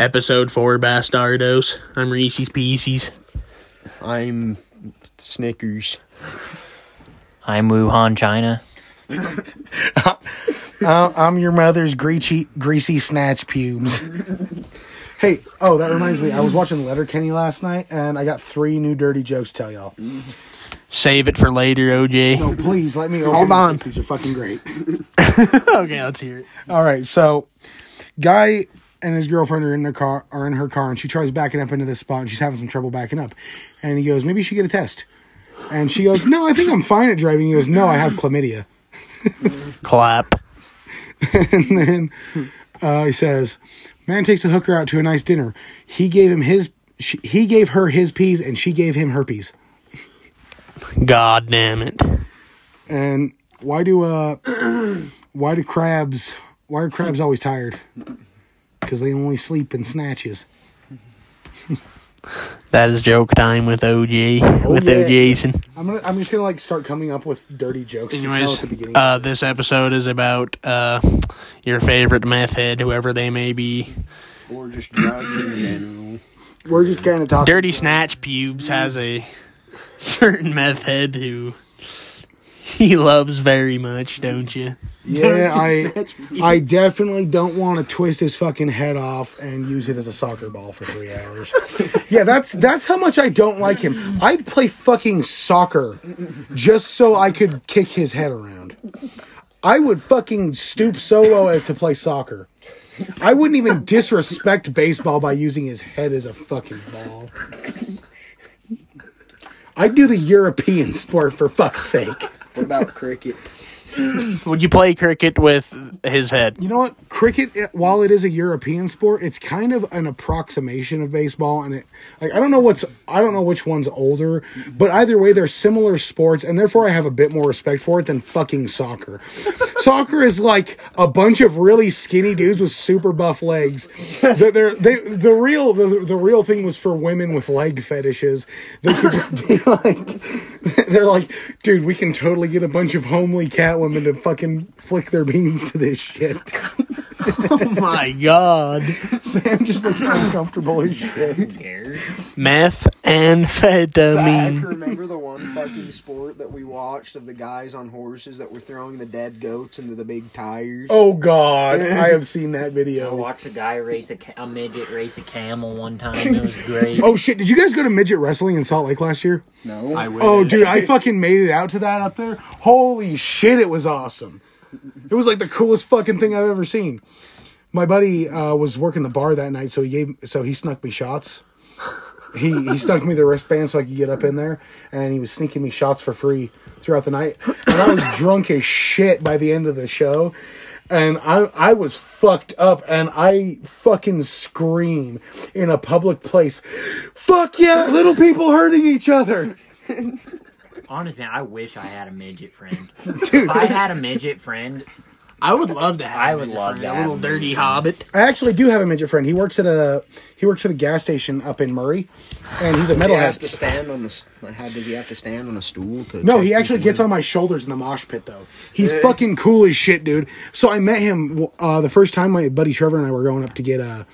Episode 4 Bastardos. I'm Reese's Pieces. I'm Snickers. I'm Wuhan, China. Uh, I'm your mother's greasy, greasy snatch pubes. hey, oh, that reminds me. I was watching Letterkenny last night, and I got three new dirty jokes to tell y'all. Save it for later, OJ. No, please let me Hold on. these. These are fucking great. okay, let's hear it. All right, so guy and his girlfriend are in their car, are in her car, and she tries backing up into this spot, and she's having some trouble backing up. And he goes, "Maybe you should get a test." And she goes, "No, I think I'm fine at driving." He goes, "No, I have chlamydia." Clap. and then uh, he says, "Man takes a hooker out to a nice dinner. He gave him his, she, he gave her his peas, and she gave him herpes." God damn it. And why do uh, why do crabs? Why are crabs always tired? Because they only sleep in snatches. That is joke time with OJ. with yeah. OJason. I'm gonna, I'm just gonna like start coming up with dirty jokes to tell Anyways, at the beginning. uh, this episode is about uh, your favorite meth head, whoever they may be. Or just drugs in general. We're just kind of talking. Dirty Snatch Pubes has a certain meth head who he loves very much, don't you? Yeah, I I definitely don't want to twist his fucking head off and use it as a soccer ball for three hours. yeah, that's that's how much I don't like him. I'd play fucking soccer just so I could kick his head around. I would fucking stoop so low as to play soccer. I wouldn't even disrespect baseball by using his head as a fucking ball. I'd do the European sport for fuck's sake. What about cricket? Would you play cricket with his head? You know what? Cricket, while it is a European sport, it's kind of an approximation of baseball, and it like I don't know what's I don't know which one's older, but either way, they're similar sports, and therefore I have a bit more respect for it than fucking soccer. soccer is like a bunch of really skinny dudes with super buff legs. They're, they're, they the real the, the real thing was for women with leg fetishes. They could just be like, they're like, dude, we can totally get a bunch of homely cat women to fucking flick their beans to this shit. Oh my god. Sam just looks uncomfortable as shit. Meth and Zach, amphetamine. remember the one fucking sport that we watched of the guys on horses that were throwing the dead goats into the big tires? Oh god, I have seen that video. I video. watched a guy race a, ca- a midget race a camel one time. It was great. Oh shit, did you guys go to midget wrestling in Salt Lake last year? no. I would. Oh dude, I fucking made it out to that up there. Holy shit, it was awesome. It was like the coolest fucking thing I've ever seen. My buddy uh, was working the bar that night, so he gave so he snuck me shots. He he snuck me the wristband so I could get up in there, and he was sneaking me shots for free throughout the night. And I was drunk as shit by the end of the show, and I I was fucked up, and I fucking scream in a public place, "Fuck yeah, little people hurting each other." Honest man, I wish I had a midget friend. Dude, If I had a midget friend, I would love to have I would a love friend, to a little a dirty hobbit. I actually do have a midget friend. He works at a he works at a gas station up in Murray, and he's a Does he has metalhead. to stand on the. How does he have to stand on a stool to? No, he actually gets in? on my shoulders in the mosh pit though. He's fucking cool as shit, dude. So I met him uh, the first time my buddy Trevor and I were going up to get uh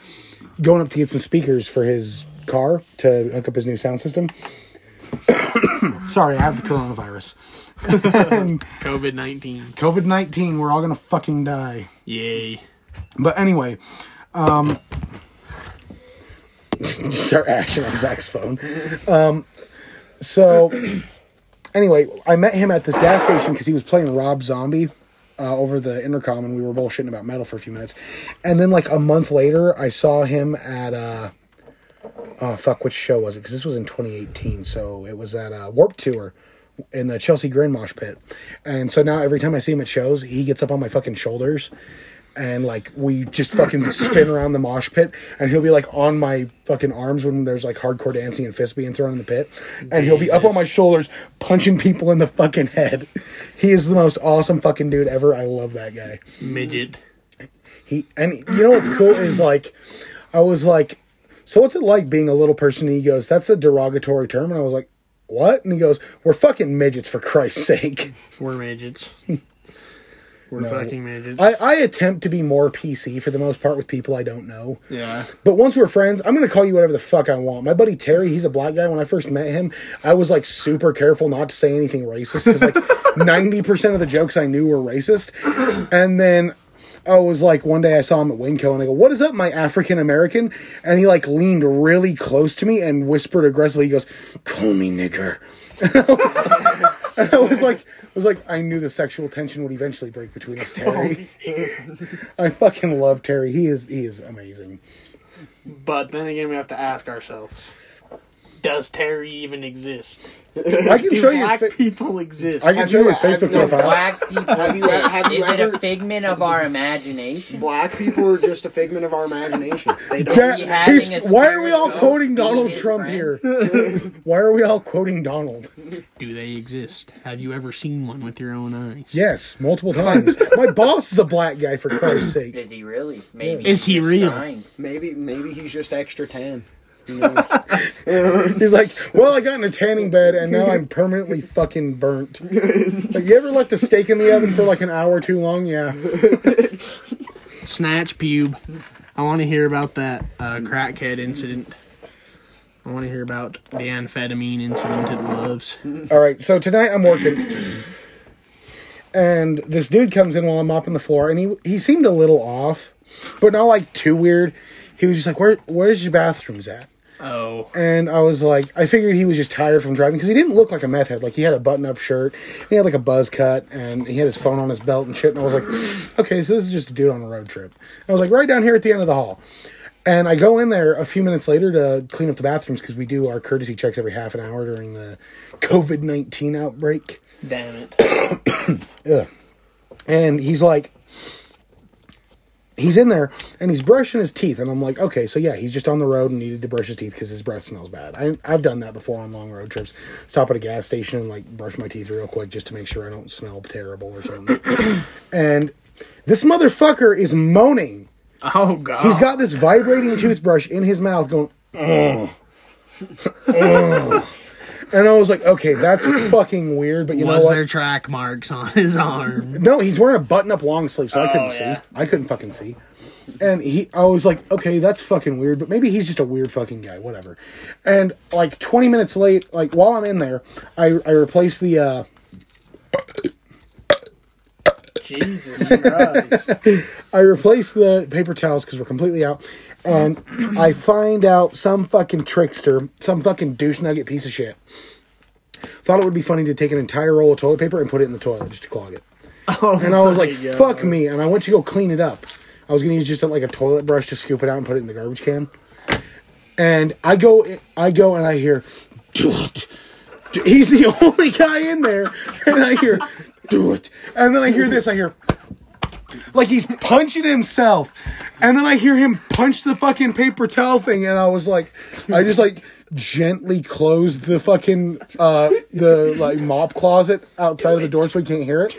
going up to get some speakers for his car to hook up his new sound system. Sorry, I have the coronavirus. COVID 19. COVID nineteen, we're all gonna fucking die. Yay. But anyway, um, start ashing on Zach's phone. Um, so anyway, I met him at this gas station because he was playing Rob Zombie uh, over the intercom, and we were bullshitting about metal for a few minutes. And then, like a month later, I saw him at uh, oh fuck, which show was it? Because this was in 2018, so it was at uh, Warped Tour in the Chelsea Grin Mosh Pit. And so now every time I see him at shows, he gets up on my fucking shoulders. And like we just fucking spin around the mosh pit, and he'll be like on my fucking arms when there's like hardcore dancing and fists being thrown in the pit, and he'll be up on my shoulders punching people in the fucking head. He is the most awesome fucking dude ever. I love that guy. Midget. He and you know what's cool is like I was like, so what's it like being a little person? And he goes, that's a derogatory term, and I was like, what? And he goes, we're fucking midgets for Christ's sake. We're midgets. We're No. fucking midgets. I, I attempt to be more PC for the most part with people I don't know. yeah. But once we're friends, I'm gonna call you whatever the fuck I want. My buddy Terry, he's a black guy. When I first met him, I was like super careful not to say anything racist because like 90% of the jokes I knew were racist. And then I was like, one day I saw him at Winco and I go, What is up, my African American? And he like leaned really close to me and whispered aggressively, he goes, Call me nigger. And I was like, I was like, I knew the sexual tension would eventually break between us, Terry. I fucking love Terry. He is he is amazing. But then again, we have to ask ourselves: Does Terry even exist? I can Do show you black his fa- people exist? I can Have show you you- his Facebook have you- profile. Black people Have you- exist. have you Is it ever- a figment of our imagination? Black people are just a figment of our imagination. They don't. Da- he having he's- a why are we all spirit quoting ghost be Donald his Trump friend? here? why are we all quoting Donald? Do they exist? Have you ever seen one with your own eyes? Yes, multiple times. My boss is a black guy, for Christ's sake. Is he really? Maybe. Is he just real? trying. Maybe maybe he's just extra tan. He's like, well, I got in a tanning bed and now I'm permanently fucking burnt. Like, you ever left a steak in the oven for like an hour too long? Yeah. Snatch pube. I want to hear about that uh, crackhead incident. I want to hear about the amphetamine incident at Love's. All right, so tonight I'm working, and this dude comes in while I'm mopping the floor, and he he seemed a little off, but not like too weird. He was just like, "Where where's your bathrooms at?" Oh, And I was like, I figured he was just tired from driving because he didn't look like a meth head. Like he had a button-up shirt, he had like a buzz cut, and he had his phone on his belt and shit. And I was like, okay, so this is just a dude on a road trip. I was like, right down here at the end of the hall. And I go in there a few minutes later to clean up the bathrooms because we do our courtesy checks every half an hour during the COVID nineteen outbreak. damn it. Ugh. And he's like, he's in there and he's brushing his teeth. And I'm like, okay, so yeah, he's just on the road and needed to brush his teeth because his breath smells bad. I, I've done that before on long road trips. Stop at a gas station and like brush my teeth real quick just to make sure I don't smell terrible or something. and this motherfucker is moaning. Oh god. He's got this vibrating toothbrush in his mouth going, "Ugh. Ugh." and I was like, okay, that's fucking weird, but you Was know what? there track marks on his arm? No, he's wearing a button-up long sleeve, so I couldn't Oh, see. I couldn't fucking see. And he, I was like, okay, that's fucking weird, but maybe he's just a weird fucking guy, whatever. And like 20 minutes late, like while I'm in there, I I replace the uh Jesus Christ. I replace the paper towels because we're completely out, and I find out some fucking trickster, some fucking douche nugget piece of shit, thought it would be funny to take an entire roll of toilet paper and put it in the toilet just to clog it. Oh And I was like, God. fuck me. And I went to go clean it up. I was going to use just a, like a toilet brush to scoop it out and put it in the garbage can. And I go, I go and I hear, do it. He's the only guy in there. And I hear, do it. And then I hear this, I hear, like he's punching himself. And then I hear him punch the fucking paper towel thing. And I was like, I just like gently closed the fucking, uh, the like mop closet outside of the door so he can't hear it.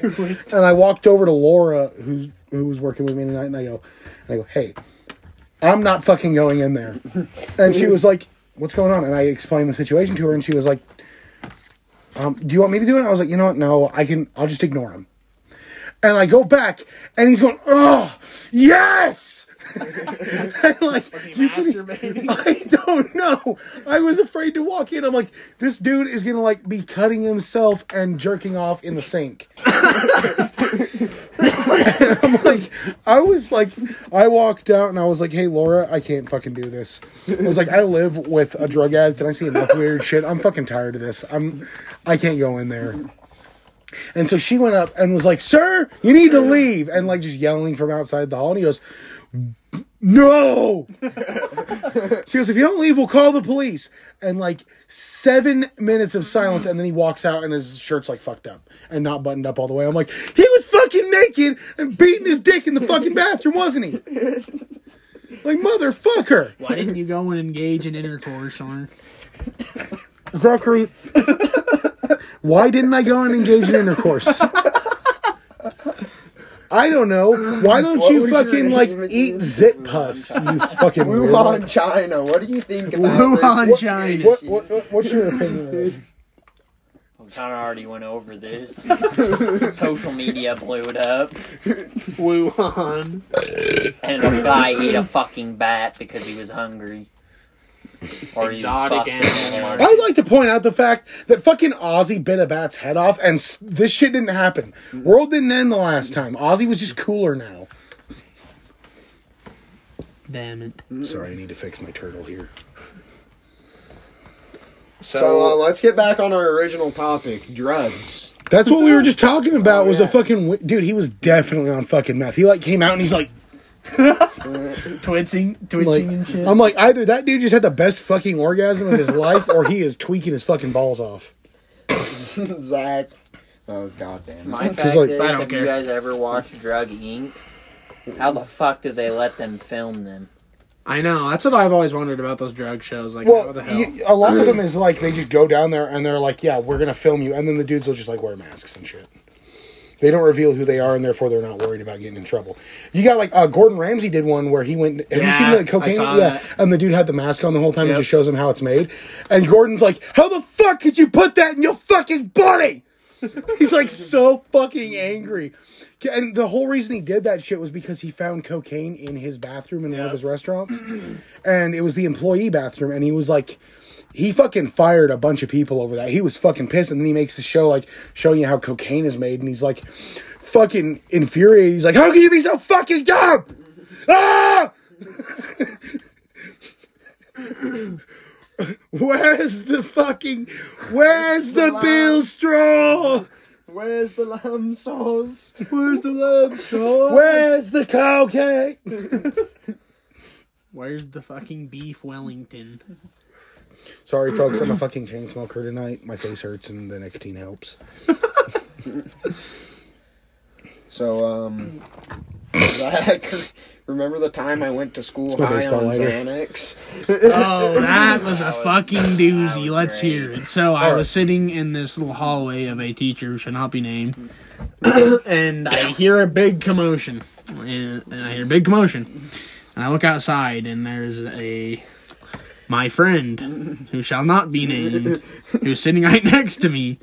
And I walked over to Laura, who's, who was working with me tonight. And I go, and I go, hey, I'm not fucking going in there. And she was like, what's going on? And I explained the situation to her and she was like, um, do you want me to do it? I was like, you know what? No, I can, I'll just ignore him. And I go back and he's going, oh, yes! And like, you can- masturbating? I don't know. I was afraid to walk in. I'm like, this dude is gonna like be cutting himself and jerking off in the sink. and I'm like, I was like, I walked out and I was like, hey Laura, I can't fucking do this. I was like, I live with a drug addict and I see enough weird shit. I'm fucking tired of this. I'm, I can't go in there. And so she went up and was like, "Sir, you need to leave," and like just yelling from outside the hall. And he goes, "No." she goes, "If you don't leave, we'll call the police." And like seven minutes of silence, and then he walks out, and his shirt's like fucked up and not buttoned up all the way. I'm like, he was fucking naked and beating his dick in the fucking bathroom, wasn't he? Like motherfucker, Why didn't you go and engage in intercourse Zachary. Why didn't I go and engage in intercourse? I don't know. Why don't What you was your fucking like name eat again? zit pus? You fucking Wuhan, weirdo. China. What do you think about Wuhan, this? China. What, what, what- what's your opinion? of it? We kind of already went over this. Social media blew it up, Wuhan. and a guy ate a fucking bat because he was hungry. Or he Exotic animal. I'd like to point out the fact that fucking Ozzy bit a bat's head off, and s- this shit didn't happen. World didn't end the last time. Ozzy was just cooler now. Damn it. Sorry, I need to fix my turtle here. So, uh, let's get back on our original topic: drugs. That's what we were just talking about. Oh, was yeah. a fucking wi- dude. He was definitely on fucking meth. He like came out and he's like, Twitching, twitching like and shit. I'm like either that dude just had the best fucking orgasm of his life, or he is tweaking his fucking balls off. Zach. Oh god damn. My it. fact like- is, I don't have care. you guys ever watched Drug Inc? How the fuck do they let them film them? I know. That's what I've always wondered about those drug shows. Like, what Well, the hell? y- a lot of them is like they just go down there and they're like, yeah, we're gonna film you, and then the dudes will just like wear masks and shit. They don't reveal who they are, and therefore they're not worried about getting in trouble. You got like uh, Gordon Ramsay did one where he went. Have you seen the cocaine? yeah, that. and the dude had the mask on the whole time Yep. and just shows him how it's made. And Gordon's like, "How the fuck could you put that in your fucking body?" He's like so fucking angry. And the whole reason he did that shit was because he found cocaine in his bathroom in one of his restaurants. and it was the employee bathroom. And he was like, he fucking fired a bunch of people over that. He was fucking pissed. And then he makes the show like showing you how cocaine is made. And he's like, fucking infuriated. He's like, how can you be so fucking dumb? Ah! Where's the fucking, where's the bill straw? Where's the lamb sauce? Where's the lamb sauce? Where's the cocaine? Where's the fucking beef Wellington? Sorry, folks, I'm a fucking chain smoker tonight. My face hurts and the nicotine helps. So, um, Zach, remember the time I went to school my high baseball on lighter. Xanax? Oh, that was a That was- fucking that doozy. was Let's great. hear it. So I Alright. was sitting in this little hallway of a teacher who should not be named, and I hear a big commotion, and, and I hear a big commotion, and I look outside, and there's a my friend who shall not be named, who's sitting right next to me,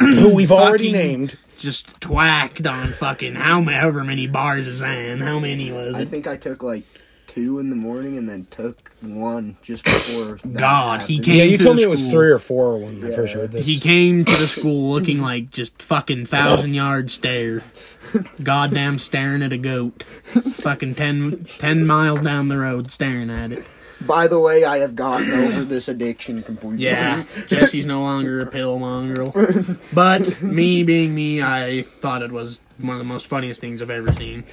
Who we've already named. just twacked on fucking how however many bars of in, How many was it? I it? think I took like two in the morning and then took one just before. that God, he happened. came- Yeah, you to told the me it was school. three or four when I Yeah. first heard this. He came to the school looking like just fucking thousand yard stare. Goddamn staring at a goat. Fucking 10, 10 miles down the road staring at it. By the way, I have gotten over this addiction completely. Yeah, Jesse's no longer a pill mongrel. But me being me, I thought it was one of the most funniest things I've ever seen.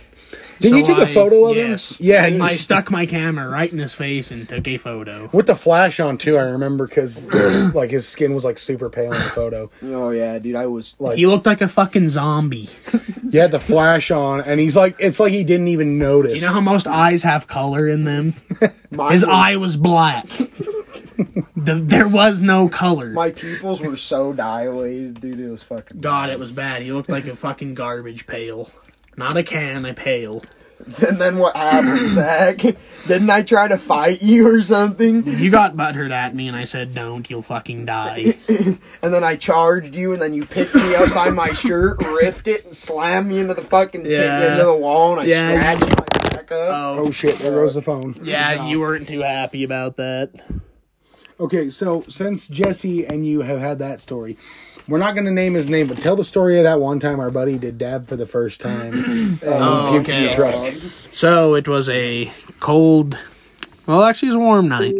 Did So you take a I- photo of yes. him? Yeah, he I stuck my camera right in his face and took a photo. with the flash on too. I remember because like his skin was like super pale in the photo. Oh yeah, dude, I was Like He looked like a fucking zombie. he had the flash on, and he's like, it's like he didn't even notice. You know how most eyes have color in them? my, His eye was black. the, there was no color. My pupils were so dilated, dude. It was fucking. God, it was bad. He looked like a fucking garbage pail. Not a can, a pail. And then what happened, Zach? Didn't I try to fight you or something? You got butthurt at me and I said, don't, you'll fucking die. And then I charged you, and then you picked me up by my shirt, ripped it, and slammed me into the fucking Yeah. into the wall, and I Yeah. scratched my back up. Oh, Oh shit! There goes the phone. yeah, you weren't too happy about that. Okay, so since Jesse and you have had that story, we're not going to name his name, but tell the story of that one time our buddy did dab for the first time. and um, Oh, puked in the okay. truck. So it was a cold, well, actually, it was a warm night.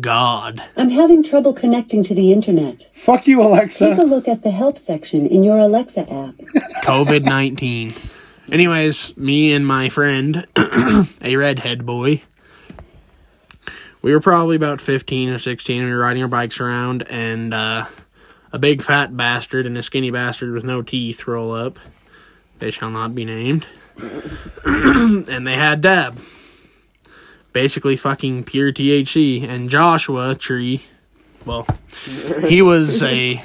God. I'm having trouble connecting to the internet. Fuck you, Alexa. Take a look at the help section in your Alexa app. COVID 19. Anyways, me and my friend, a redhead boy, we were probably about 15 or 16. and We were riding our bikes around, and uh, a big fat bastard and a skinny bastard with no teeth roll up. They shall not be named. and they had dab. Basically, fucking pure THC. And Joshua Tree, well, he was a.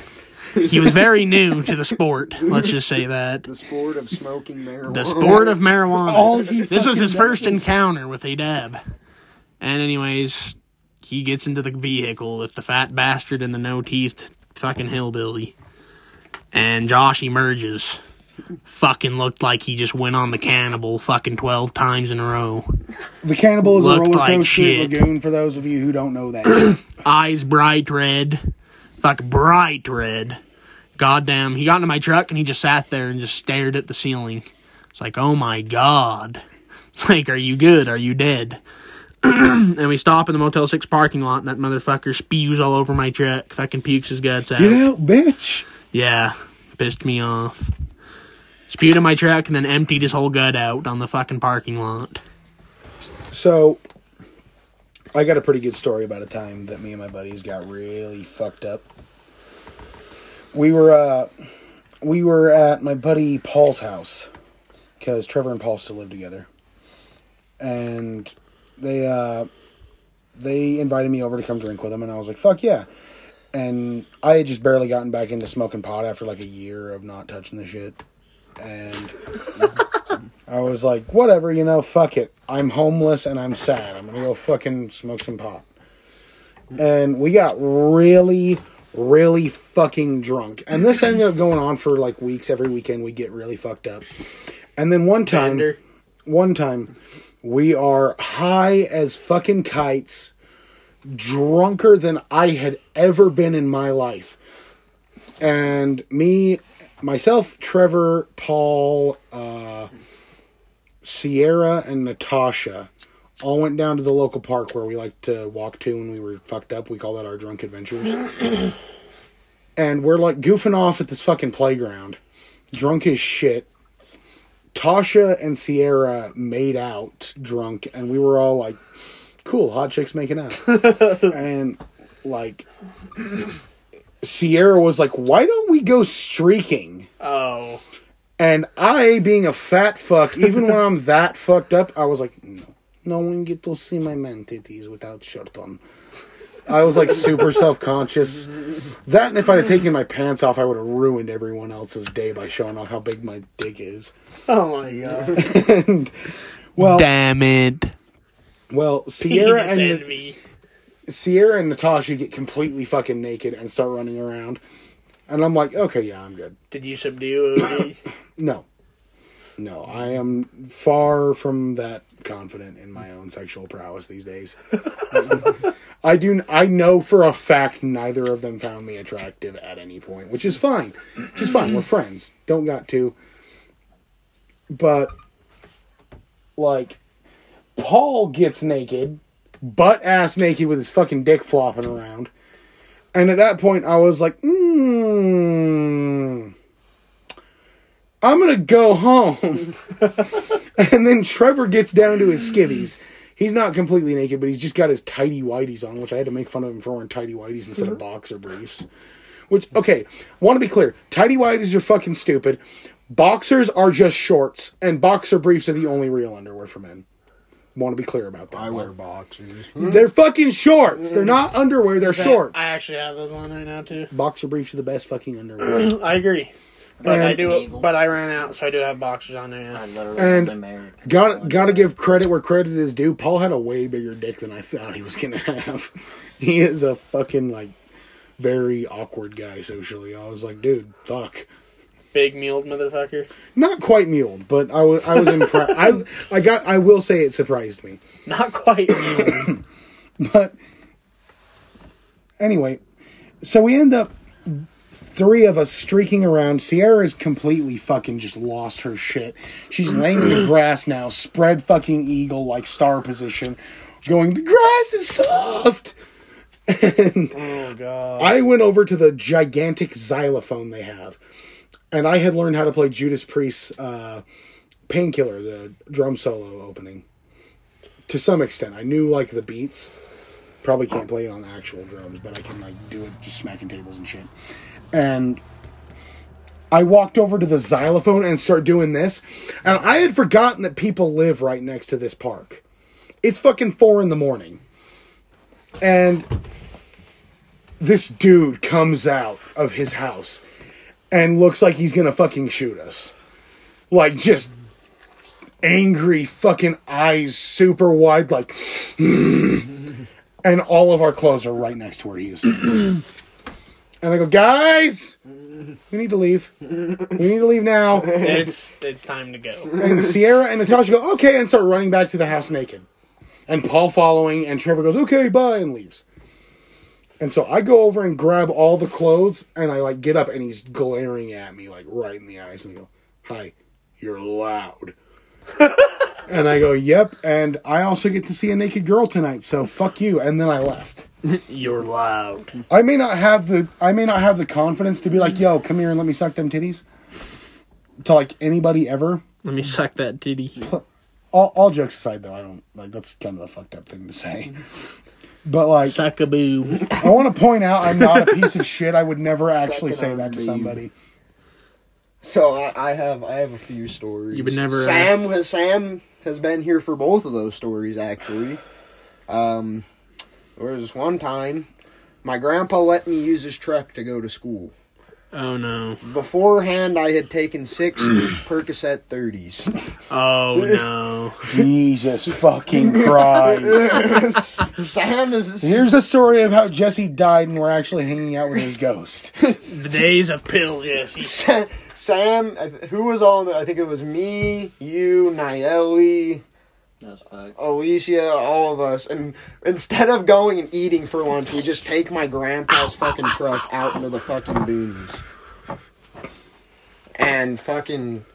He was very new to the sport. Let's just say that. The sport of smoking marijuana. The sport of marijuana. All he this was his does. first encounter with a dab. And anyways, he gets into the vehicle with the fat bastard and the no teeth fucking hillbilly. And Josh emerges. Fucking looked like he just went on the cannibal fucking 12 times in a row. The cannibal is a Looked roller like coaster shit. lagoon. For those of you who don't know that, Eyes bright red. Fuck bright red. Goddamn. He got into my truck and he just sat there and just stared at the ceiling. It's like, oh my god. It's like, are you good? Are you dead? and we stop in the Motel 6 parking lot and that motherfucker spews all over my truck. Fucking pukes his guts out. get out, bitch. Yeah, pissed me off. Spewed in my truck and then emptied his whole gut out on the fucking parking lot. So, I got a pretty good story about a time that me and my buddies got really fucked up. We were uh we were at my buddy Paul's house because Trevor and Paul still live together. And they uh they invited me over to come drink with them and I was like, "Fuck yeah." And I had just barely gotten back into smoking pot after like a year of not touching the shit. And I was like, whatever, you know, fuck it. I'm homeless and I'm sad. I'm gonna go fucking smoke some pot. And we got really, really fucking drunk. And this ended up going on for like weeks. Every weekend we get really fucked up. And then one time, Bender. one time, we are high as fucking kites, drunker than I had ever been in my life. And me, myself, Trevor, Paul, uh, Sierra, and Natasha all went down to the local park where we like to walk to when we were fucked up. We call that our drunk adventures. and we're like goofing off at this fucking playground, drunk as shit. Tasha and Sierra made out drunk, and we were all like, cool, hot chicks making out. and like, Sierra was like, why don't we go streaking? Oh. And I, being a fat fuck, even when I'm that fucked up, I was like, no, no one get to see my man titties without shirt on. I was like super self conscious. That and if I had taken my pants off, I would have ruined everyone else's day by showing off how big my dick is. Oh my god. and, well, Damn it. well, Sierra Penis and envy. Sierra and Natasha get completely fucking naked and start running around, and I'm like, okay, yeah, I'm good. Did you subdue OD? No. No, I am far from that confident in my mm. own sexual prowess these days. Um, I do I know for a fact neither of them found me attractive at any point, which is fine. Which is fine. We're friends. Don't got to. But like Paul gets naked, butt ass naked with his fucking dick flopping around. And at that point I was like, mmm I'm gonna go home. and then Trevor gets down to his skivvies. He's not completely naked, but he's just got his tidy whities on, which I had to make fun of him for wearing tidy whities instead of mm-hmm. boxer briefs. Which, okay, want to be clear: tidy whities are fucking stupid. Boxers are just shorts, and boxer briefs are the only real underwear for men. Want to be clear about that? I wear boxers. They're fucking shorts. They're mm. not underwear. They're shorts. I actually have those on right now too. Boxer briefs are the best fucking underwear. I agree. But I And- do but I ran out, so I do have boxers on there I literally And. Got got to give credit where credit is due. Paul had a way bigger dick than I thought he was gonna have. he is a fucking like very awkward guy socially. I was like, dude, fuck. Big muled motherfucker. Not quite muled, but I was I was impressed. I I got I will say it surprised me. Not quite muled. But anyway, so we end up three of us streaking around. Sierra's completely fucking just lost her shit. She's laying in the grass now, spread fucking eagle like star position, going, The grass is soft. And oh god. I went over to the gigantic xylophone they have, and I had learned how to play Judas Priest's uh, Painkiller, the drum solo opening. To some extent, I knew like the beats. Probably can't play it on actual drums, but I can like do it just smacking tables and shit. And I walked over to the xylophone and start doing this, and I had forgotten that people live right next to this park. It's fucking four in the morning, and this dude comes out of his house and looks like he's gonna fucking shoot us. Like just angry fucking eyes super wide like and all of our clothes are right next to where he is. And I go, guys, we need to leave. We need to leave now. It's it's time to go. And Sierra and Natasha go, okay, and start running back to the house naked. And Paul following, and Trevor goes, okay, bye, and leaves. And so I go over and grab all the clothes, and I like get up, and he's glaring at me like right in the eyes, and I go, "Hi, you're loud." and I go, "Yep." And I also get to see a naked girl tonight, so fuck you. And then I left. You're loud. I may not have the I may not have the confidence to be like, "Yo, come here and let me suck them titties." To like anybody ever. Let me suck that titty. All, all jokes aside, though, I don't like that's kind of a fucked up thing to say. But like, Suck a boo. I want to point out I'm not a piece of shit. I would never actually Sucking say that to me. somebody. So I, I have I have a few stories. You would never, uh, Sam has Sam has been here for both of those stories actually. Um, there was this one time, my grandpa let me use his truck to go to school. Oh no. Beforehand, I had taken six Percocet 30s. Oh no. Jesus fucking Christ! Sam is Here's a story of how Jesse died, and we're actually hanging out with his ghost. The days of pill, yes. Sa- Sam. uh, Who was on? there? I think it was me, you, Nieli, That's fucked. Alicia, all of us, and instead of going and eating for lunch, we just take my grandpa's fucking truck out into the fucking boonies. And fucking,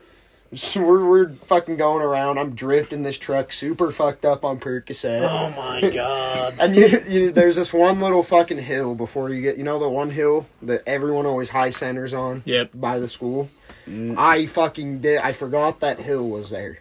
so we're, we're fucking going around. I'm drifting this truck, super fucked up on Percocet. Oh my god. And you, you, there's this one little fucking hill before you get, you know, the one hill that everyone always high centers on Yep. by the school. Mm. I fucking did. I forgot that hill was there.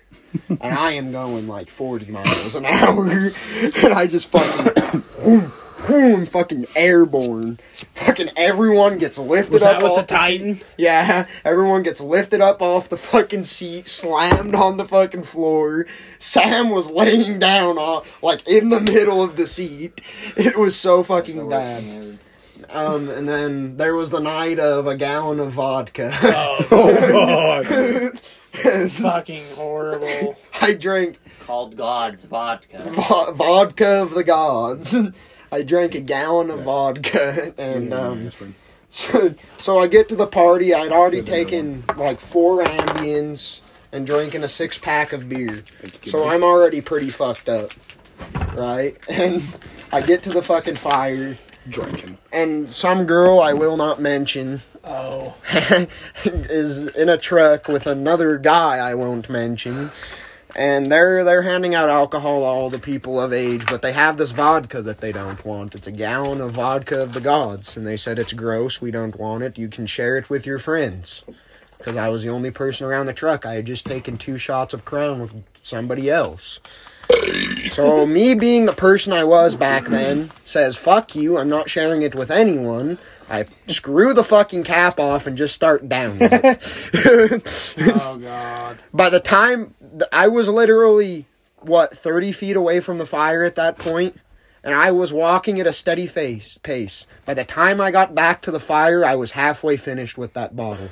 And I am going like 40 miles an hour. and I just fucking, boom, boom, fucking airborne. Fucking everyone gets lifted Was up that with off the Titan? seat. Yeah, everyone gets lifted up off the fucking seat, slammed on the fucking floor. Sam was laying down, uh, like in the middle of the seat. It was so fucking bad. Um, and then there was the night of a gallon of vodka. Oh, fucking horrible. I drank Called God's vodka. vo- vodka of the gods. I drank a gallon of vodka, and um, so, so I get to the party. I'd already taken like four Ambiens and drinking a six pack of beer. So I'm already pretty fucked up, right? And I get to the fucking fire, Drinking. and some girl I will not mention Oh. is in a truck with another guy I won't mention. And they're they're handing out alcohol to all the people of age, but they have this vodka that they don't want. It's a gallon of vodka of the gods, and they said it's gross. We don't want it. You can share it with your friends. Because I was the only person around the truck. I had just taken two shots of Crown with somebody else. So me being the person I was back then says fuck you. I'm not sharing it with anyone. I screw the fucking cap off and just start down. Oh god. By the time I was literally what 30 feet away from the fire at that point, and I was walking at a steady face pace. By the time I got back to the fire, I was halfway finished with that bottle.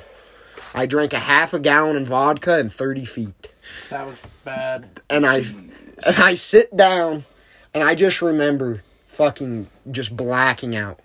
I drank a half a gallon of vodka in 30 feet That was bad. and I and I sit down and I just remember fucking just blacking out.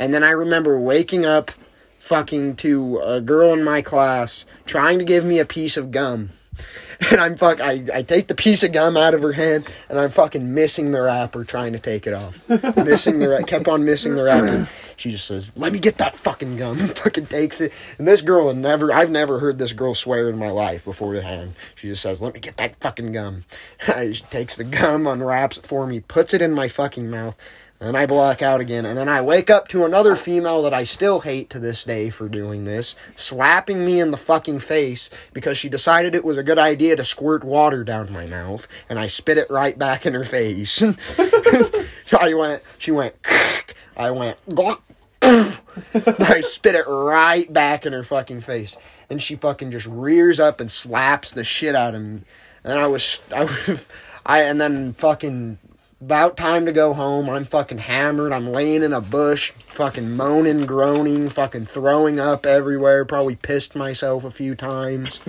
And then I remember waking up fucking to a girl in my class trying to give me a piece of gum. And I'm fuck I, I take the piece of gum out of her hand and I'm fucking missing the wrapper trying to take it off. missing the wrap kept on missing the wrapper. She just says, Let me get that fucking gum. fucking takes it. And this girl had never I've never heard this girl swear in my life beforehand. She just says, Let me get that fucking gum. she takes the gum, unwraps it for me, puts it in my fucking mouth. And I black out again. And then I wake up to another female that I still hate to this day for doing this, slapping me in the fucking face because she decided it was a good idea to squirt water down my mouth. And I spit it right back in her face. I went, she went, I went, I spit it right back in her fucking face. And she fucking just rears up and slaps the shit out of me. And I was, I, was- I, and then fucking about time to go home. I'm fucking hammered. I'm laying in a bush, fucking moaning, groaning, fucking throwing up everywhere. Probably pissed myself a few times.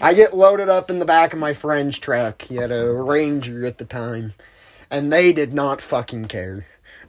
I get loaded up in the back of my friend's truck. He had a Ranger at the time. and they did not fucking care.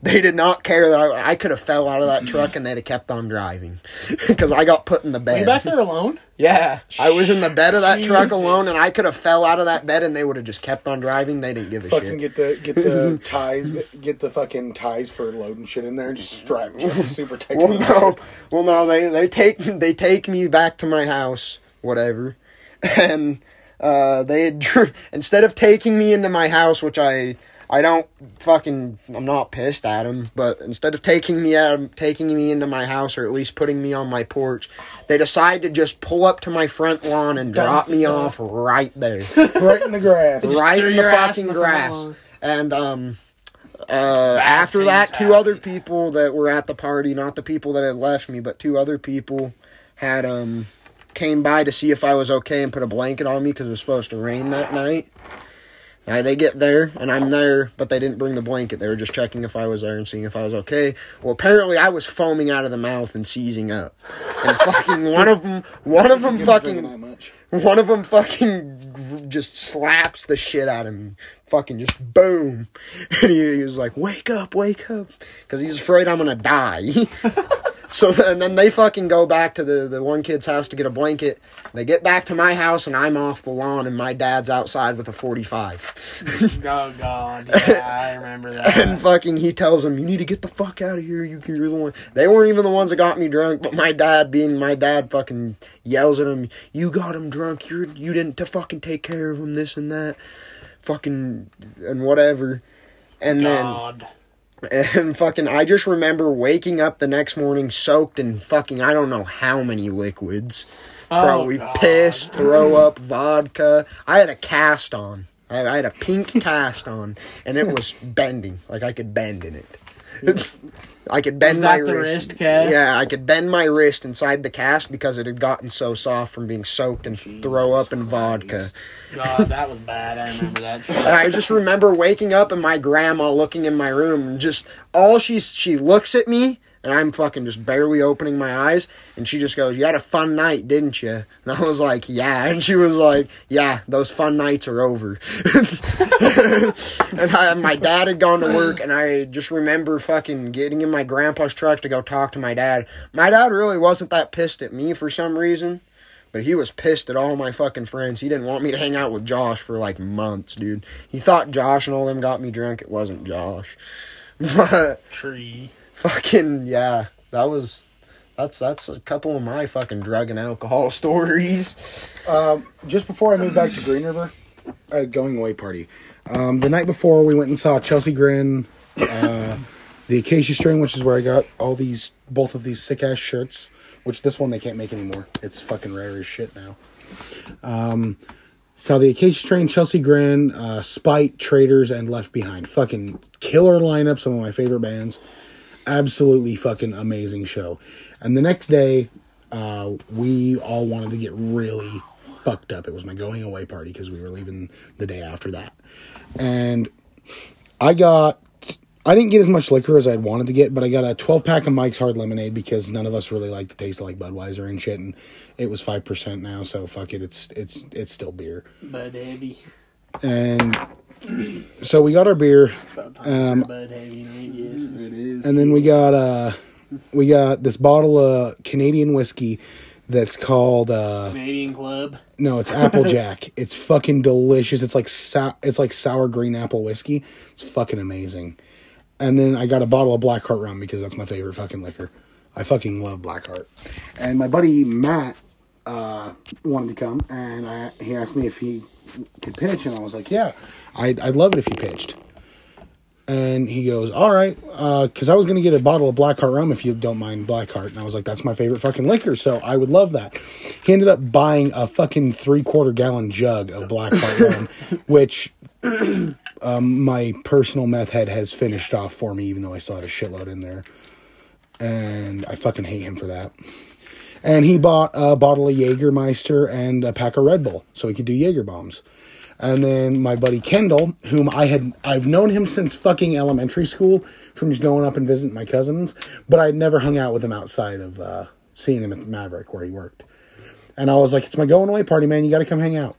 They did not care that I, I could have fell out of that truck and they'd have kept on driving because I got put in the bed. you back there alone? Yeah, I was in the bed of that truck alone, and I could have fell out of that bed and they would have just kept on driving. They didn't give a Fucking shit. get the get the ties, get the fucking ties for loading shit in there, and just strap just super tight. Well, no, well, no, they they take they take me back to my house, whatever, and uh, they had instead of taking me into my house, which I I don't fucking I'm not pissed at them, but instead of taking me out, taking me into my house or at least putting me on my porch, they decide to just pull up to my front lawn and drop me off right there. right in the grass. right in the fucking in the grass. lawn. And um uh after that two happen. other people that were at the party, not the people that had left me, but two other people had um came by to see if I was okay and put a blanket on me cuz it was supposed to rain that night. They get there and I'm there, but they didn't bring the blanket. They were just checking if I was there and seeing if I was okay. Well, apparently I was foaming out of the mouth and seizing up. And fucking one of them, one of them fucking one of them fucking just slaps the shit out of me. Fucking just boom. And he, he was like, wake up, wake up. Because he's afraid I'm going to die. so then, then they fucking go back to the, the one kid's house to get a blanket. They get back to my house and I'm off the lawn and my dad's outside with a 45. Oh God, yeah, I remember that. and fucking he tells them, you need to get the fuck out of here. You, you're the one. They weren't even the ones that got me drunk, but my dad, being my dad, fucking yells at him, you got him drunk. You're, you didn't to fucking take care of him, this and that. Fucking, and whatever. And then, God. And fucking, I just remember waking up the next morning soaked in fucking, I don't know how many liquids. Oh, Probably God. piss, throw up, vodka. I had a cast on. I, I had a pink cast on, and it was bending. Like I could bend in it. I could bend my wrist. wrist cast? Yeah, I could bend my wrist inside the cast because it had gotten so soft from being soaked in throw up and vodka. God, that was bad. I remember that. And I just remember waking up and my grandma looking in my room and just all she's she looks at me and I'm fucking just barely opening my eyes and she just goes, "You had a fun night, didn't you?" And I was like, "Yeah." And she was like, "Yeah, those fun nights are over." and I, my dad had gone to work and I just remember fucking getting in my grandpa's truck to go talk to my dad. My dad really wasn't that pissed at me for some reason. But he was pissed at all my fucking friends. He didn't want me to hang out with Josh for like months, dude. He thought Josh and all them got me drunk. It wasn't Josh. But Tree. Fucking yeah, that was that's that's a couple of my fucking drug and alcohol stories. Um, just before I moved back to Green River, a going away party. Um, the night before, we went and saw Chelsea Grin, uh, the Acacia Strain, which is where I got all these, both of these sick ass shirts. Which this one they can't make anymore. It's fucking rare as shit now. Um, saw the Acacia Strain, Chelsea Grin, uh, Spite, Traitors, and Left Behind. Fucking killer lineup. Some of my favorite bands. Absolutely fucking amazing show. And the next day, uh, we all wanted to get really fucked up. It was my going away party because we were leaving the day after that. And I got, I didn't get as much liquor as I'd wanted to get, but I got a 12 pack of Mike's Hard Lemonade because none of us really like the taste of like Budweiser and shit. And it was 5% now, so fuck it. It's, it's, it's still beer. Bud Heavy. And so we got our beer. About time for Bud Heavy night, yes. It is. And then we got uh we got this bottle of Canadian whiskey that's called uh Canadian Club. no, it's Applejack. it's fucking delicious. It's like sou- it's like sour green apple whiskey. It's fucking amazing. And then I got a bottle of Blackheart rum because that's my favorite fucking liquor. I fucking love Blackheart. And my buddy Matt uh, wanted to come, and I, he asked me if he could pitch, and I was like, "Yeah, I'd, I'd love it if you pitched." And he goes, "All right," because I was gonna get a bottle of Blackheart rum if you don't mind Blackheart, and I was like, "That's my favorite fucking liquor, so I would love that." He ended up buying a fucking three quarter gallon jug of Blackheart rum, which um, my personal meth head has finished off for me, even though I still had a shitload in there, and I fucking hate him for that. And he bought a bottle of Jägermeister and a pack of Red Bull so he could do Jaeger bombs. And then my buddy Kendall, whom I had, I've known him since fucking elementary school from just going up and visiting my cousins, but I'd never hung out with him outside of uh, seeing him at the Maverick where he worked. And I was like, it's my going away party, man. You got to come hang out.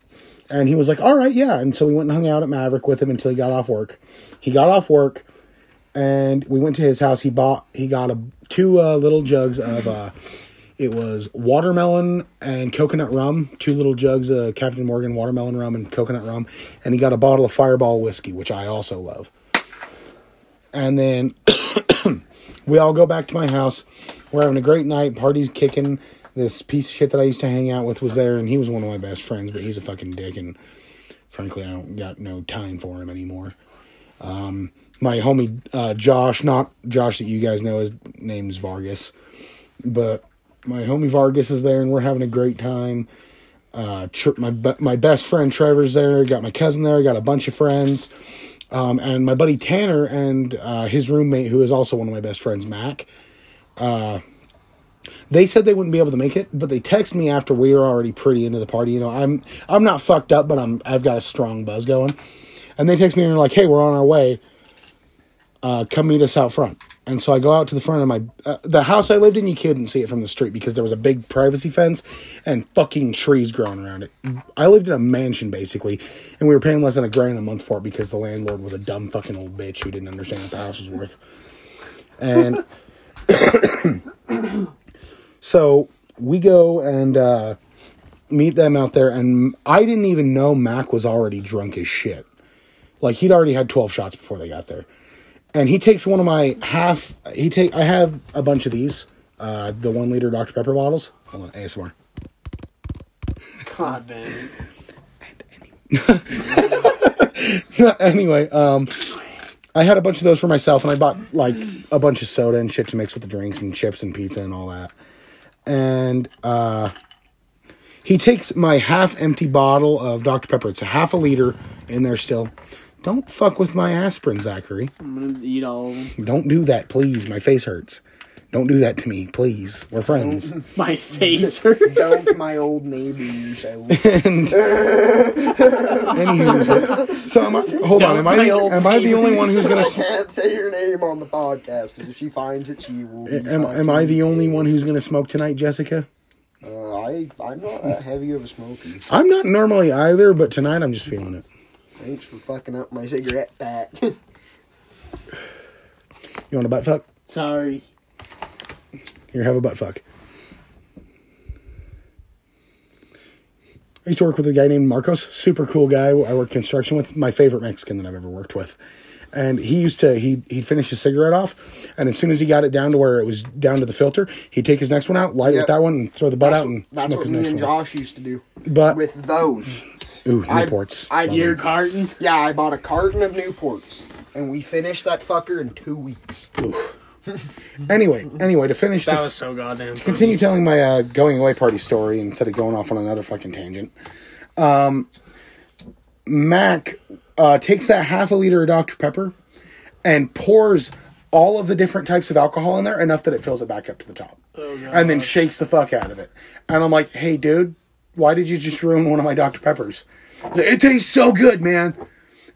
And he was like, all right, yeah. And so we went and hung out at Maverick with him until he got off work. He got off work and we went to his house. He bought, he got a, two uh, little jugs of, uh, it was watermelon and coconut rum, two little jugs of Captain Morgan watermelon rum and coconut rum. And he got a bottle of Fireball whiskey, which I also love. And then we all go back to my house. We're having a great night. Party's kicking. This piece of shit that I used to hang out with was there, and he was one of my best friends, but he's a fucking dick, and frankly, I don't got no time for him anymore. Um, my homie uh, Josh, not Josh that you guys know, his name's Vargas, but my homie Vargas is there, and we're having a great time. Uh, my my best friend Trevor's there. Got my cousin there. Got a bunch of friends. Um, and my buddy Tanner and uh, his roommate, who is also one of my best friends, Mac, uh, they said they wouldn't be able to make it, but they texted me after we were already pretty into the party. You know, I'm I'm not fucked up, but I'm I've got a strong buzz going. And they text me and they're like, "Hey, we're on our way. Uh, come meet us out front." And so I go out to the front of my uh, the house I lived in. You couldn't see it from the street because there was a big privacy fence and fucking trees growing around it. I lived in a mansion basically, and we were paying less than a grand a month for it because the landlord was a dumb fucking old bitch who didn't understand what the house was worth. And so we go and uh, meet them out there, and I didn't even know Mac was already drunk as shit. Like he'd already had twelve shots before they got there, and he takes one of my half. He take. I have a bunch of these, uh, the one liter Dr Pepper bottles. Hold on, ASMR. God damn it. anyway, um, I had a bunch of those for myself, and I bought like a bunch of soda and shit to mix with the drinks and chips and pizza and all that. And uh, he takes my half empty bottle of Dr Pepper. It's a half a liter in there still. Don't fuck with my aspirin, Zachary. I'm gonna eat all of them. Don't do that, please. My face hurts. Don't do that to me, please. We're friends. My face hurts. Don't my old neighbor yourself. and anywho, so am I, hold on. Am I the, am I the only one who's gonna? I can't say your name on the podcast because if she finds it, she will. Be Am, am I the only one who's gonna smoke tonight, Jessica? Uh, I I'm not that heavy of a smoker. I'm not normally either, but tonight I'm just feeling it. Thanks for fucking up my cigarette pack. You want a butt fuck? Sorry. Here, have a butt fuck. I used to work with a guy named Marcos, super cool guy. I worked construction with, my favorite Mexican that I've ever worked with. And he used to he he'd finish his cigarette off, and as soon as he got it down to where it was down to the filter, he'd take his next one out, light it with that one, and throw the butt that's out and that's smoke what his me next and one. Josh used to do But with those. Ooh, Newports. I- Love Your carton. Yeah, I bought a carton of Newports, and we finished that fucker in two weeks. Anyway, anyway, to finish That this, was so goddamn. funny. continue telling my uh, going away party story instead of going off on another fucking tangent. Um, Mac uh, takes that half a liter of Dr. Pepper and pours all of the different types of alcohol in there enough that it fills it back up to the top. and then shakes the fuck out of it. And I'm like, hey, dude, why did you just ruin one of my Dr. Peppers? Like, it tastes so good, man.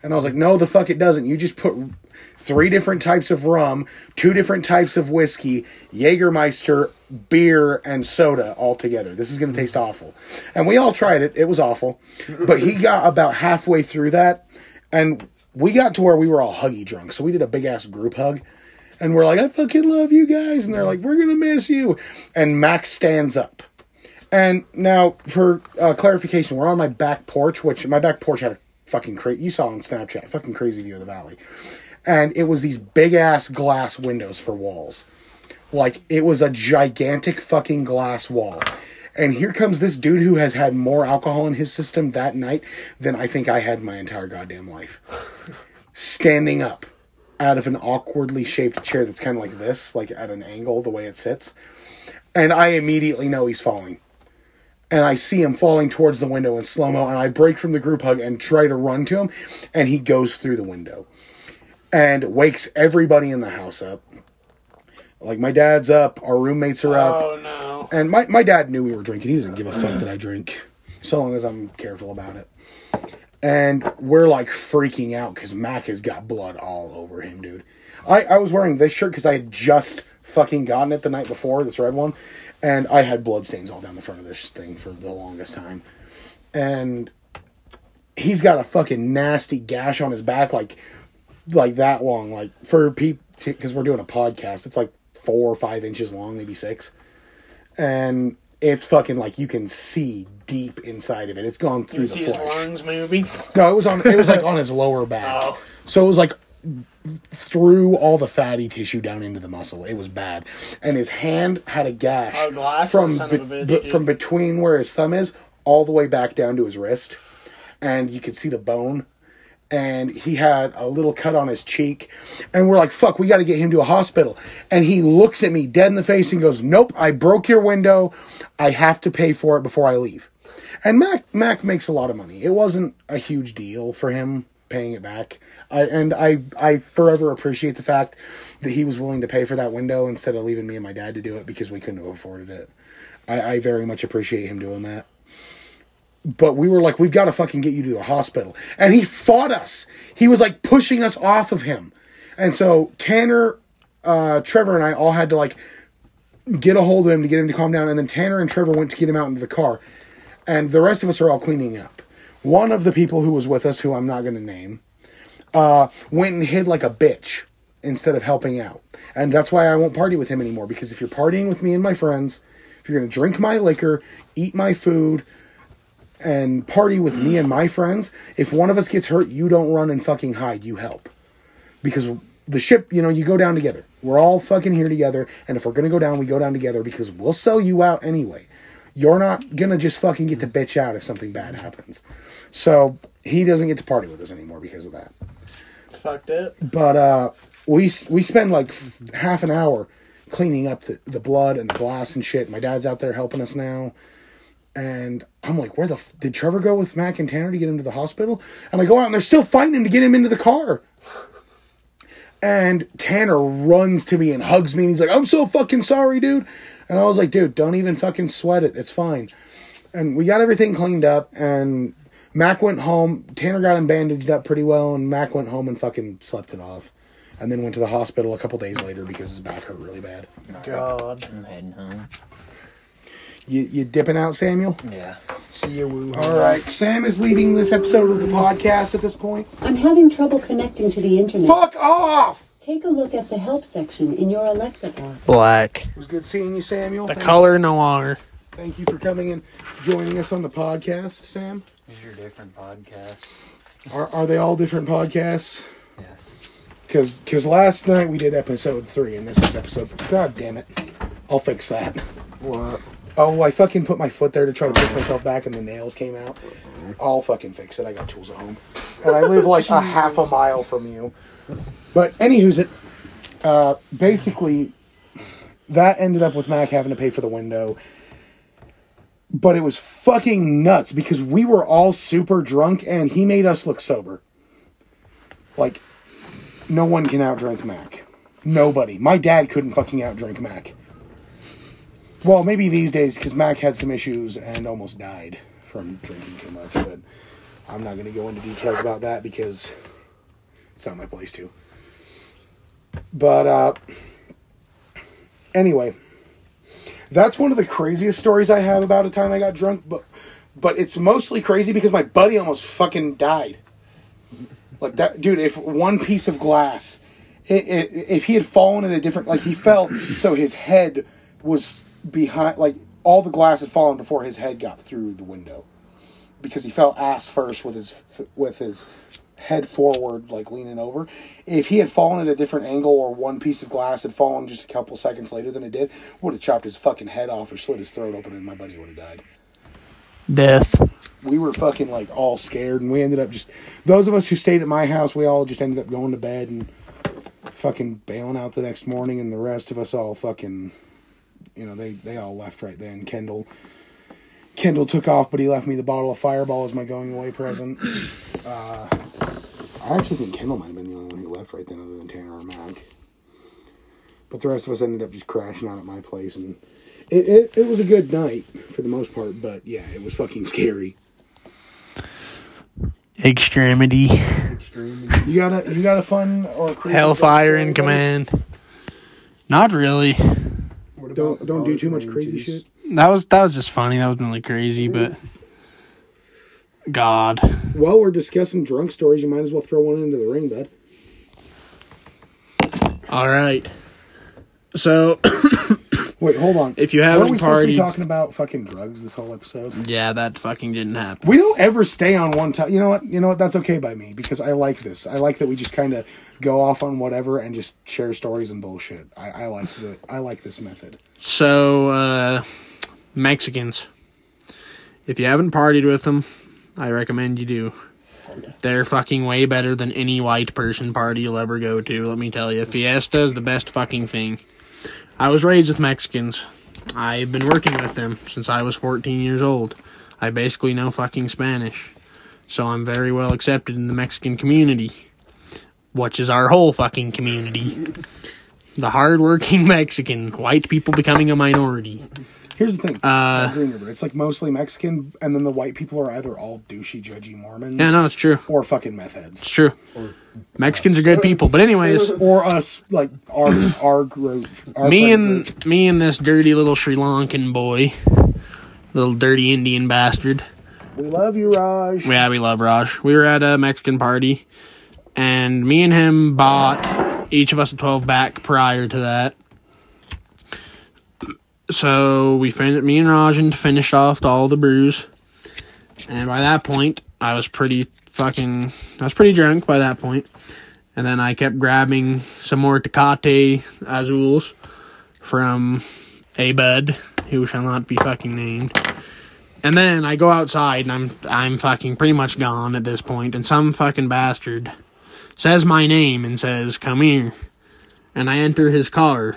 And I was like, no, the fuck it doesn't. You just put three different types of rum, two different types of whiskey, Jägermeister, beer, and soda all together. This is going to taste awful. And we all tried it. It was awful. But he got about halfway through that, and we got to where we were all huggy drunk. So we did a big ass group hug. And we're like, I fucking love you guys. And they're like, we're going to miss you. And Max stands up. And now, for uh, clarification, we're on my back porch, which my back porch had a fucking crazy. You saw on Snapchat, fucking crazy view of the valley, and it was these big ass glass windows for walls, like it was a gigantic fucking glass wall. And here comes this dude who has had more alcohol in his system that night than I think I had my entire goddamn life. Standing up out of an awkwardly shaped chair that's kind of like this, like at an angle, the way it sits. And I immediately know he's falling and I see him falling towards the window in slow mo, and I break from the group hug and try to run to him, and he goes through the window and wakes everybody in the house up. Like my dad's up, our roommates are up, Oh no. and my, my dad knew we were drinking. He doesn't give a fuck that I drink, so long as I'm careful about it. And we're like freaking out because Mac has got blood all over him, dude. I, I was wearing this shirt because I had just fucking gotten it the night before, this red one, and I had blood stains all down the front of this thing for the longest time. And he's got a fucking nasty gash on his back, like like that long, like for people because we're doing a podcast. It's like four or five inches long, maybe six, and it's fucking like you can see deep inside of it. It's gone through the See his flesh. lungs movie. No, it was on. It was like on his lower back. Oh. So it was like through all the fatty tissue down into the muscle. It was bad, and his hand had a gash Oh, from be- bitch, be- from between where his thumb is all the way back down to his wrist, and you could see the bone. And he had a little cut on his cheek, and we're like, "Fuck, we got to get him to a hospital." And he looks at me dead in the face and goes, "Nope, I broke your window. I have to pay for it before I leave." And Mac Mac makes a lot of money. It wasn't a huge deal for him paying it back. I, and I I forever appreciate the fact that he was willing to pay for that window instead of leaving me and my dad to do it because we couldn't have afforded it. I, I very much appreciate him doing that. But we were like, we've got to fucking get you to the hospital. And he fought us. He was like pushing us off of him. And so Tanner, uh, Trevor, and I all had to like get a hold of him to get him to calm down. And then Tanner and Trevor went to get him out into the car. And the rest of us are all cleaning up. One of the people who was with us, who I'm not going to name, uh, went and hid like a bitch instead of helping out. And that's why I won't party with him anymore. Because if you're partying with me and my friends, if you're going to drink my liquor, eat my food, and party with me and my friends, if one of us gets hurt, you don't run and fucking hide. You help. Because the ship, you know, you go down together. We're all fucking here together. And if we're going to go down, we go down together because we'll sell you out anyway. You're not going to just fucking get to bitch out if something bad happens. So he doesn't get to party with us anymore because of that. Fucked it. But uh, we we spend like f- half an hour cleaning up the, the blood and the glass and shit. My dad's out there helping us now. And I'm like, where the f- did Trevor go with Mac and Tanner to get him to the hospital? And I go out and they're still fighting him to get him into the car. And Tanner runs to me and hugs me and he's like, I'm so fucking sorry, dude. And I was like, dude, don't even fucking sweat it. It's fine. And we got everything cleaned up and Mac went home. Tanner got him bandaged up pretty well and Mac went home and fucking slept it off. And then went to the hospital a couple days later because his back hurt really bad. God. I'm heading home. You you dipping out, Samuel? Yeah. See you, woo. All right. Sam is leading this episode of the podcast at this point. I'm having trouble connecting to the internet. Fuck off! Take a look at the help section in your Alexa app. Black. It was good seeing you, Samuel. The Thank- color no longer. Thank you for coming and joining us on the podcast, Sam. These are different podcasts. Are, are they all different podcasts? Yes. Because because last night we did episode three and this is episode four. God damn it. I'll fix that. What? Oh, I fucking put my foot there to try to push myself back and the nails came out. I'll fucking fix it. I got tools at home. And I live like a half a mile from you. But anywho's it uh basically that ended up with Mac having to pay for the window. But it was fucking nuts because we were all super drunk and he made us look sober. Like no one can outdrink Mac. Nobody. My dad couldn't fucking outdrink Mac. Well, maybe these days because Mac had some issues and almost died from drinking too much. But I'm not going to go into details about that because it's not my place to. But uh, anyway, that's one of the craziest stories I have about a time I got drunk. But but it's mostly crazy because my buddy almost fucking died. Like that, dude. If one piece of glass, i i if he had fallen in a different, like he fell, so his head was behind, like all the glass had fallen before his head got through the window, because he fell ass first with his with his head forward, like leaning over. If he had fallen at a different angle, or one piece of glass had fallen just a couple seconds later than it did, would have chopped his fucking head off or slit his throat open, and my buddy would have died Death. we were fucking like all scared and we ended up just those of us who stayed at my house we all just ended up going to bed and fucking bailing out the next morning and the rest of us all fucking you know they they all left right then kendall kendall took off but he left me the bottle of fireball as my going away present uh i actually think kendall might have been the only one who left right then other than tanner or mac but the rest of us ended up just crashing out at my place and it, it, it was a good night for the most part but yeah it was fucking scary Extremity. You got a you got a fun or crazy Hellfire in command. Not really. Don't don't do too much crazy shit. That was that was just funny. That wasn't really crazy, but God. While we're discussing drunk stories, you might as well throw one into the ring, bud. All right. So, Wait, hold on. if you Weren't haven't we supposed to be partied, talking about fucking drugs this whole episode? yeah, that fucking didn't happen. We don't ever stay on one time. You know what? You know what? That's okay by me because I like this. I like that we just kind of go off on whatever and just share stories and bullshit. I, I like the I like this method. So, uh, Mexicans. If you haven't partied with them, I recommend you do. They're fucking way better than any white person party you'll ever go to, let me tell you. Fiesta's the best fucking thing. I was raised with Mexicans. I've been working with them since I was 14 years old. I basically know fucking Spanish. So I'm very well accepted in the Mexican community, which is our whole fucking community. The hardworking Mexican, white people becoming a minority. Here's the thing. Uh, about It's like mostly Mexican, and then the white people are either all douchey, judgy Mormons Yeah, no, it's true. or fucking meth heads. It's true. Mexicans are good people, but anyways, Or us, like our our group. Our me and group. me and this dirty little Sri Lankan boy, little dirty Indian bastard. we love you, Raj. Yeah, we love Raj. We were at a Mexican party, and me and him bought each of us a twelve back prior to that. So we fin- me and Rajan finished off all the brews, and by that point, I was pretty fucking. I was pretty drunk by that point, and then I kept grabbing some more Tecate Azules from a bud who shall not be fucking named. And then I go outside and I'm I'm fucking pretty much gone at this point and some fucking bastard says my name and says, "Come here." And I enter his car.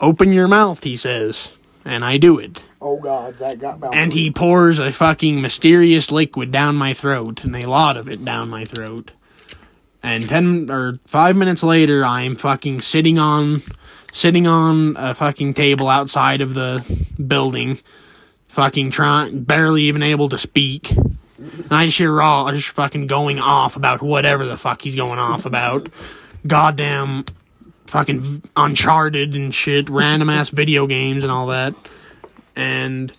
"Open your mouth," he says. And I do it. Oh God, Zach got. And he pours a fucking mysterious liquid down my throat, and a lot of it down my throat. And ten or five minutes later, I'm fucking sitting on, sitting on a fucking table outside of the building, fucking trying, barely even able to speak. And I just hear Raw just fucking going off about whatever the fuck he's going off about. Goddamn fucking Uncharted and shit, random ass video games and all that. And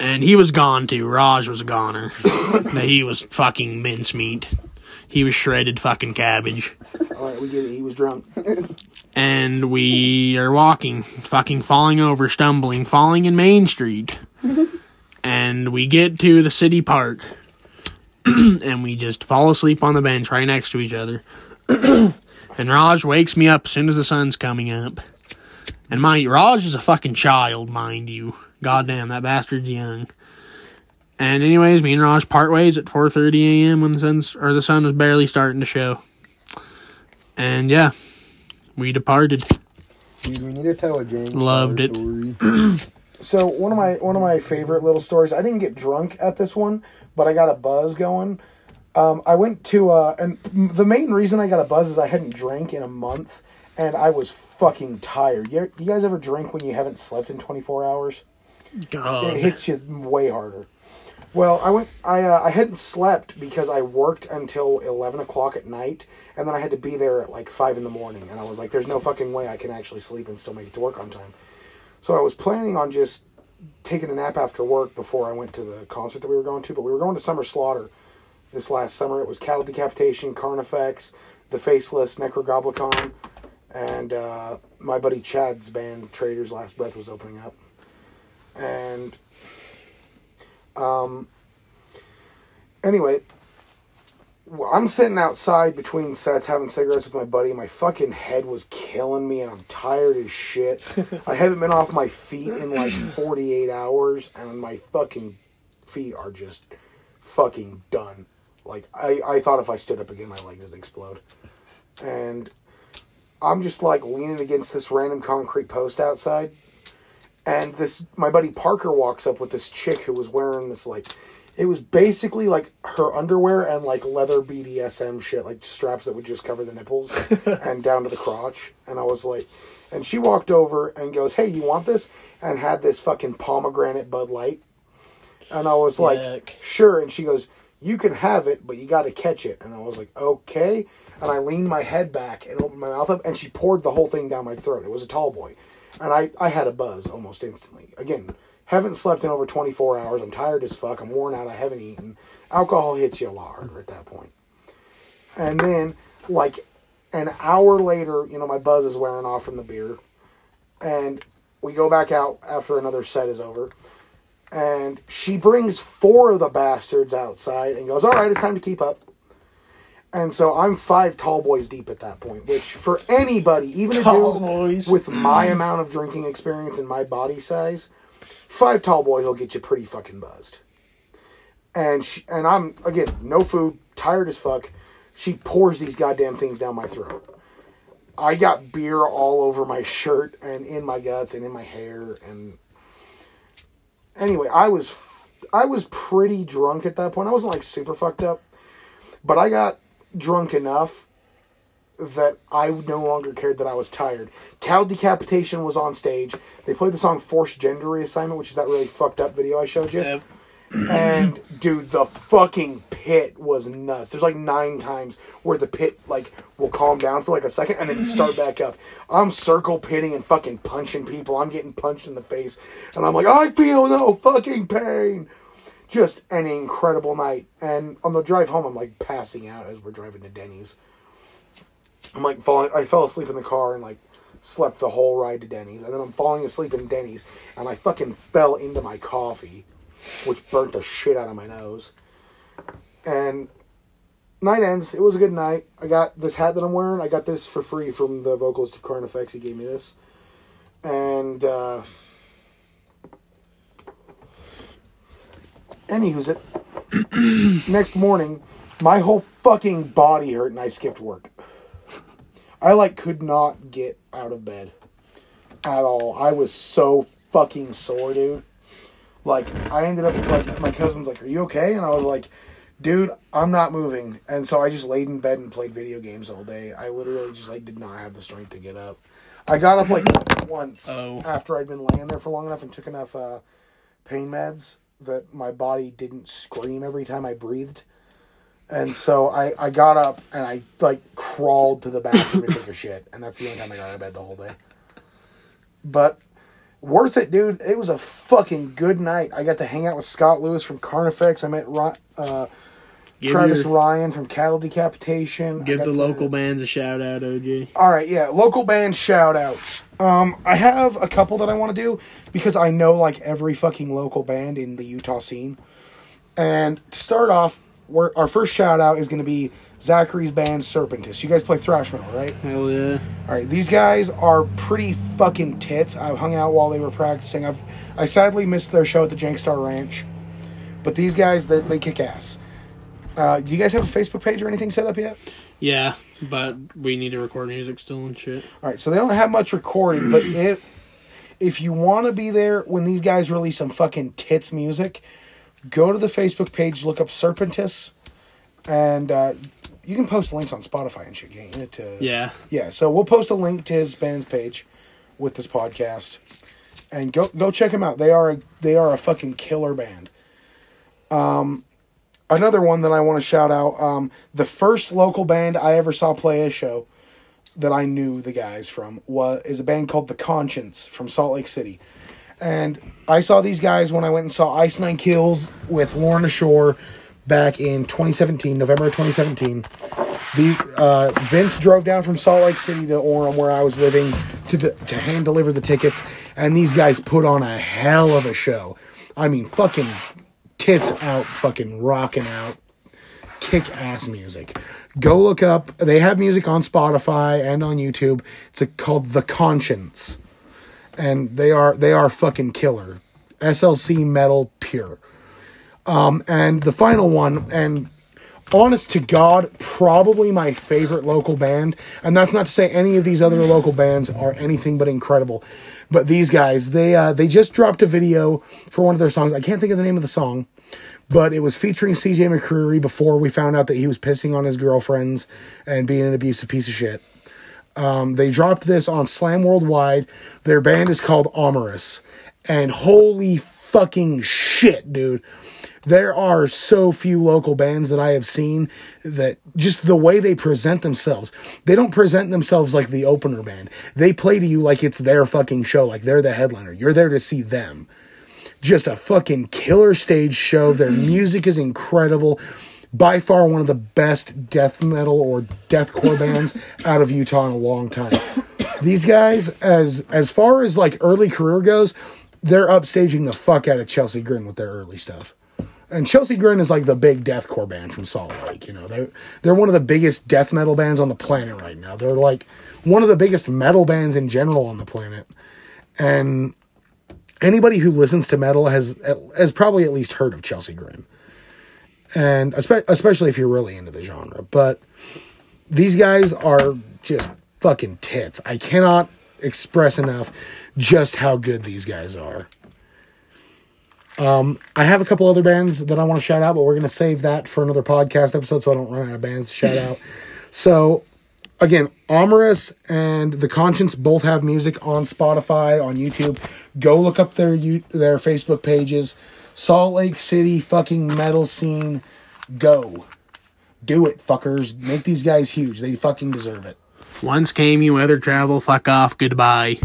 and he was gone too. Raj was a goner. he was fucking mincemeat. He was shredded fucking cabbage. All right, we get it. He was drunk. And we are walking, fucking falling over, stumbling, falling in Main Street. and we get to the city park. and we just fall asleep on the bench right next to each other. and Raj wakes me up as soon as the sun's coming up. And my Raj is a fucking child, mind you. Goddamn, that bastard's young. And anyways, me and Raj part ways at 4:30 a.m. when the sun's or the sun was barely starting to show. And yeah, we departed. Dude, we need to tell a James Loved it. So one of my one of my favorite little stories. I didn't get drunk at this one, but I got a buzz going. Um, I went to uh, and the main reason I got a buzz is I hadn't drank in a month, and I was fucking tired. You, you guys ever drink when you haven't slept in twenty four hours? God. it hits you way harder. Well, I went. I uh, I hadn't slept because I worked until eleven o'clock at night, and then I had to be there at like five in the morning. And I was like, "There's no fucking way I can actually sleep and still make it to work on time." So I was planning on just taking a nap after work before I went to the concert that we were going to. But we were going to Summer Slaughter this last summer. It was Cattle Decapitation, Carnifex, The Faceless, Necrogoblikon, and uh, my buddy Chad's band Trader's Last Breath was opening up. And um, anyway, I'm sitting outside between sets having cigarettes with my buddy. My fucking head was killing me, and I'm tired as shit. I haven't been off my feet in like 48 hours, and my fucking feet are just fucking done. Like I, I thought if I stood up again, my legs would explode. And I'm just like leaning against this random concrete post outside and this my buddy Parker walks up with this chick who was wearing this like it was basically like her underwear and like leather BDSM shit, like straps that would just cover the nipples and down to the crotch. And I was like, and she walked over and goes, "Hey, you want this?" And had this fucking pomegranate Bud Light. And I was like, Yuck. "Sure." And she goes, "You can have it, but you got to catch it." And I was like, "Okay." And I leaned my head back and opened my mouth up, and she poured the whole thing down my throat. It was a tall boy and I, I had a buzz almost instantly. Again, Haven't slept in over 24 hours. I'm tired as fuck. I'm worn out. I haven't eaten. Alcohol hits you a lot harder at that point. And then, like, an hour later, you know, my buzz is wearing off from the beer. And we go back out after another set is over. And she brings four of the bastards outside and goes, All right, it's time to keep up. And so I'm five tall boys deep at that point, which for anybody, even a dude boys. with my amount of drinking experience and my body size, five tall boys will get you pretty fucking buzzed. And she, and I'm again no food, tired as fuck. She pours these goddamn things down my throat. I got beer all over my shirt and in my guts and in my hair and anyway, I was I was pretty drunk at that point. I wasn't like super fucked up, but I got drunk enough that I no longer cared that I was tired. Cow Decapitation was on stage. They played the song Forced Gender Reassignment, which is that really fucked up video I showed you. Yep. And dude, the fucking pit was nuts. There's like nine times where the pit like will calm down for like a second and then start back up. I'm circle pitting and fucking punching people. I'm getting punched in the face, and I'm like, I feel no fucking pain. Just an incredible night. And on the drive home, I'm like passing out as we're driving to Denny's. I'm like falling. I fell asleep in the car and like slept the whole ride to Denny's, and then I'm falling asleep in Denny's, and I fucking fell into my coffee, which burnt the shit out of my nose. And night ends. It was a good night. I got this hat that I'm wearing. I got this for free from the vocalist of Carnifex. He gave me this, and uh, anywho's it. Next morning, my whole fucking body hurt, and I skipped work. I like could not get out of bed at all. I was so fucking sore, dude. Like I ended up like my cousin's like, "Are you okay?" And I was like, "Dude, I'm not moving." And so I just laid in bed and played video games all day. I literally just like did not have the strength to get up. I got up like once Oh. after I'd been laying there for long enough and took enough uh, pain meds that my body didn't scream every time I breathed. And so I, I got up and I like crawled to the bathroom to take a shit, and that's the only time I got out of bed the whole day. But worth it, dude. It was a fucking good night. I got to hang out with Scott Lewis from Carnifex. I met uh, Travis your- Ryan from Cattle Decapitation. Give the to- local bands a shout out, OG. all right, yeah, local band shout outs. Um, I have a couple that I want to do because I know like every fucking local band in the Utah scene. And to start off, we're, our first shout out is going to be Zachary's band Serpentis. You guys play thrash metal, right? Hell yeah. All right, these guys are pretty fucking tits. I've hung out while they were practicing. I've I sadly missed their show at the Jank Star Ranch, but these guys they, they kick ass. Uh, do you guys have a Facebook page or anything set up yet? Yeah, but we need to record music still and shit. All right, so they don't have much recording, but if if you want to be there when these guys release some fucking tits music, go to the Facebook page, look up Serpentis, and uh, you can post links on Spotify and shit. Getting it to Yeah. yeah. So we'll post a link to his band's page with this podcast, and go go check them out. They are a, they are a fucking killer band. Um, another one that I want to shout out. Um, the first local band I ever saw play a show that I knew the guys from was is a band called The Conscience from Salt Lake City. And I saw these guys when I went and saw Ice Nine Kills with Lorna Shore back in 2017, November 2017. The uh, Vince drove down from Salt Lake City to Orem, where I was living, to to hand deliver the tickets, and these guys put on a hell of a show. I mean, fucking tits out, fucking rocking out, kick ass music. Go look up. They have music on Spotify and on YouTube. It's a, called The Conscience, and they are they are fucking killer. SLC metal pure. Um, and the final one, and honest to God, probably my favorite local band. And that's not to say any of these other local bands are anything but incredible. But these guys, they uh, they just dropped a video for one of their songs. I can't think of the name of the song, but it was featuring CJ McCreery before we found out that he was pissing on his girlfriends and being an abusive piece of shit. Um, they dropped this on Slam Worldwide. Their band is called Amorous. And holy fucking shit, dude. There are so few local bands that I have seen that just the way they present themselves, they don't present themselves like the opener band. They play to you like it's their fucking show, like they're the headliner. You're there to see them. just a fucking killer stage show. Their music is incredible. By far one of the best death metal or deathcore bands out of Utah in a long time. These guys, as as far as like early career goes, they're upstaging the fuck out of Chelsea Grin with their early stuff. And Chelsea Grin is like the big deathcore band from Salt Lake. You know, they're they're one of the biggest death metal bands on the planet right now. They're like one of the biggest metal bands in general on the planet. And anybody who listens to metal has has probably at least heard of Chelsea Grin. And especially if you're really into the genre. But these guys are just fucking tits. I cannot express enough just how good these guys are. Um, I have a couple other bands that I want to shout out, but we're going to save that for another podcast episode so I don't run out of bands to shout out. So, again, Omerous and The Conscience both have music on Spotify, on YouTube. Go look up their you their Facebook pages. Salt Lake City fucking metal scene. Go. Do it, fuckers. Make these guys huge. They fucking deserve it. Once came you weather travel, fuck off, goodbye.